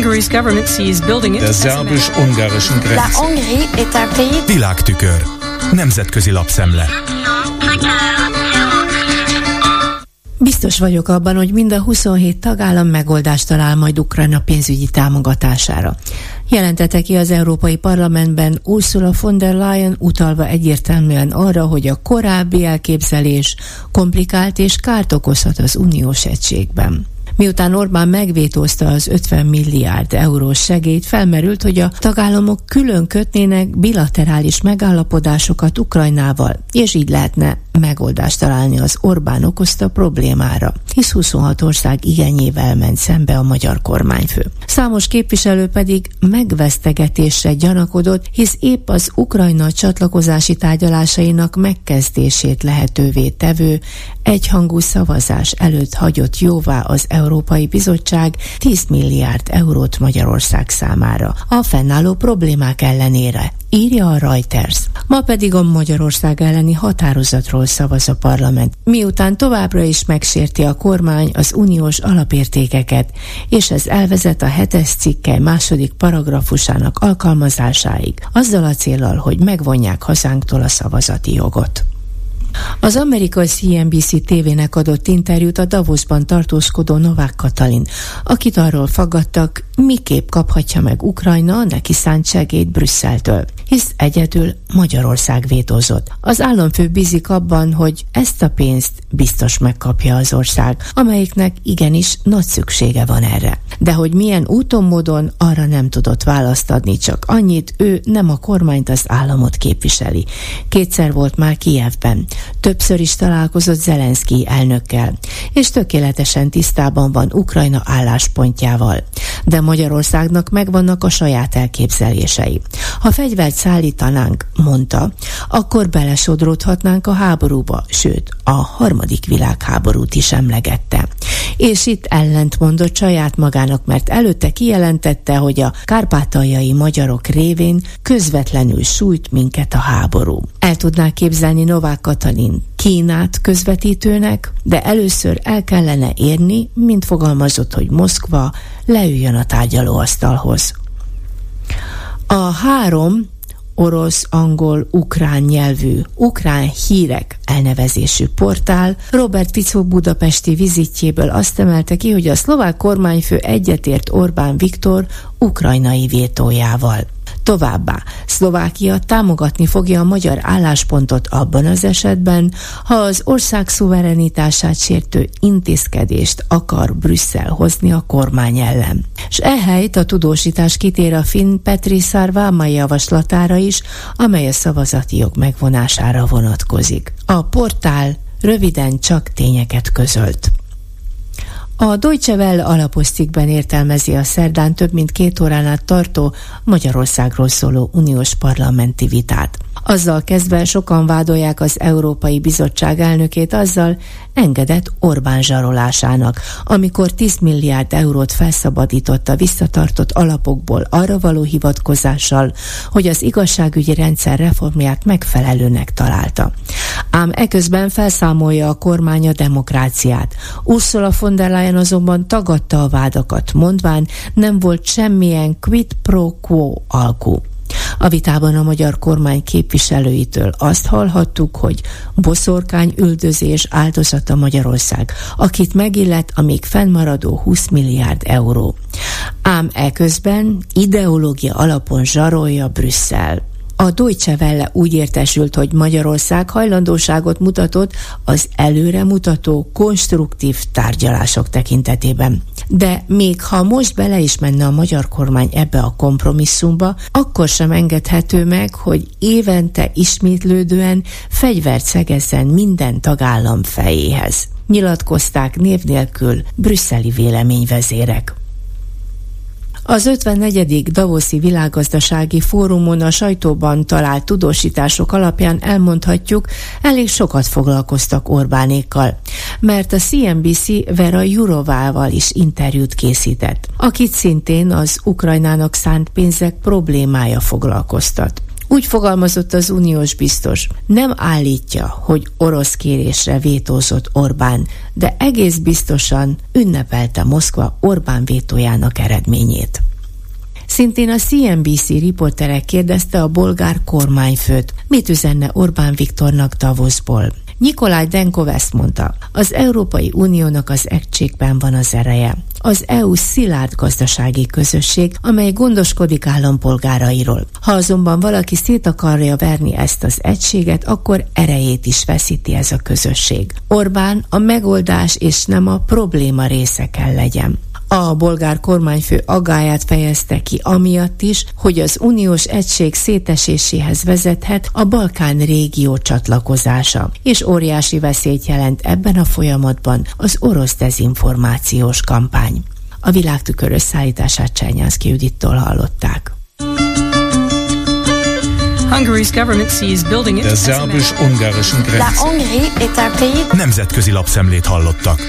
Der szerbus-ungarischen Grenze. Világtükör. Nemzetközi lapszemle. Biztos vagyok abban, hogy mind a 27 tagállam megoldást talál majd Ukrajna pénzügyi támogatására. Jelentette ki az Európai Parlamentben Ursula von der Leyen utalva egyértelműen arra, hogy a korábbi elképzelés komplikált és kárt okozhat az uniós egységben. Miután Orbán megvétózta az 50 milliárd eurós segélyt, felmerült, hogy a tagállamok külön kötnének bilaterális megállapodásokat Ukrajnával, és így lehetne megoldást találni az Orbán okozta problémára, hisz 26 ország igényével ment szembe a magyar kormányfő. Számos képviselő pedig megvesztegetésre gyanakodott, hisz épp az Ukrajna csatlakozási tárgyalásainak megkezdését lehetővé tevő egyhangú szavazás előtt hagyott jóvá az Európai Bizottság 10 milliárd eurót Magyarország számára a fennálló problémák ellenére, írja a Reuters. Ma pedig a Magyarország elleni határozatról szavaz a parlament, miután továbbra is megsérti a kormány az uniós alapértékeket, és ez elvezet a hetes cikke második paragrafusának alkalmazásáig, azzal a célral, hogy megvonják hazánktól a szavazati jogot. Az amerikai CNBC tévének adott interjút a Davosban tartózkodó Novák Katalin, akit arról faggattak, miképp kaphatja meg Ukrajna neki szánt segélyt Brüsszeltől, hisz egyedül Magyarország vétózott. Az államfő bízik abban, hogy ezt a pénzt biztos megkapja az ország, amelyiknek igenis nagy szüksége van erre. De hogy milyen úton, módon, arra nem tudott választ adni, csak annyit, ő nem a kormányt, az államot képviseli. Kétszer volt már Kijevben. Többször is találkozott Zelenszky elnökkel, és tökéletesen tisztában van Ukrajna álláspontjával. De Magyarországnak megvannak a saját elképzelései. Ha fegyvert szállítanánk, mondta, akkor belesodródhatnánk a háborúba, sőt, a harmadik világháborút is emlegette. És itt ellent mondott saját magának, mert előtte kijelentette, hogy a kárpátaljai magyarok révén közvetlenül sújt minket a háború. El tudná képzelni Novák Katalin Kínát közvetítőnek, de először el kellene érni, mint fogalmazott, hogy Moszkva leüljön a tárgyalóasztalhoz. A három orosz, angol, ukrán nyelvű, ukrán hírek elnevezésű portál Robert Fico budapesti vizitjéből azt emelte ki, hogy a szlovák kormányfő egyetért Orbán Viktor ukrajnai vétójával. Továbbá Szlovákia támogatni fogja a magyar álláspontot abban az esetben, ha az ország szuverenitását sértő intézkedést akar Brüsszel hozni a kormány ellen. És ehelyt a tudósítás kitér a finn Petri Szárváma javaslatára is, amely a szavazati jog megvonására vonatkozik. A portál röviden csak tényeket közölt. A Deutsche Welle alaposztikben értelmezi a szerdán több mint két órán át tartó Magyarországról szóló uniós parlamenti vitát. Azzal kezdve sokan vádolják az Európai Bizottság elnökét azzal, engedett Orbán zsarolásának, amikor 10 milliárd eurót felszabadított a visszatartott alapokból arra való hivatkozással, hogy az igazságügyi rendszer reformját megfelelőnek találta. Ám eközben felszámolja a kormány a demokráciát. Ursula von der Leyen azonban tagadta a vádakat, mondván nem volt semmilyen quid pro quo alkú. A vitában a magyar kormány képviselőitől azt hallhattuk, hogy boszorkány üldözés áldozata Magyarország, akit megillet a még fennmaradó 20 milliárd euró. Ám eközben ideológia alapon zsarolja Brüsszel. A Deutsche Welle úgy értesült, hogy Magyarország hajlandóságot mutatott az előremutató konstruktív tárgyalások tekintetében. De még ha most bele is menne a magyar kormány ebbe a kompromisszumba, akkor sem engedhető meg, hogy évente ismétlődően fegyvert szegezzen minden tagállam fejéhez. Nyilatkozták név nélkül brüsszeli véleményvezérek. Az 54. Davoszi Világgazdasági Fórumon a sajtóban talált tudósítások alapján elmondhatjuk, elég sokat foglalkoztak Orbánékkal, mert a CNBC Vera Jurovával is interjút készített, akit szintén az Ukrajnának szánt pénzek problémája foglalkoztat. Úgy fogalmazott az uniós biztos, nem állítja, hogy orosz kérésre vétózott Orbán, de egész biztosan ünnepelte Moszkva Orbán vétójának eredményét. Szintén a CNBC riporterek kérdezte a bolgár kormányfőt, mit üzenne Orbán Viktornak Davosból. Nikolaj Denkov ezt mondta, az Európai Uniónak az egységben van az ereje. Az EU szilárd gazdasági közösség, amely gondoskodik állampolgárairól. Ha azonban valaki szét akarja verni ezt az egységet, akkor erejét is veszíti ez a közösség. Orbán a megoldás és nem a probléma része kell legyen. A bolgár kormányfő agáját fejezte ki amiatt is, hogy az uniós egység széteséséhez vezethet a Balkán régió csatlakozása, és óriási veszélyt jelent ebben a folyamatban az orosz dezinformációs kampány. A világtükör összeállítását Csernyánszki Judittól hallották. Der szerbus-ungarischen Grenze. Nemzetközi lapszemlét hallottak.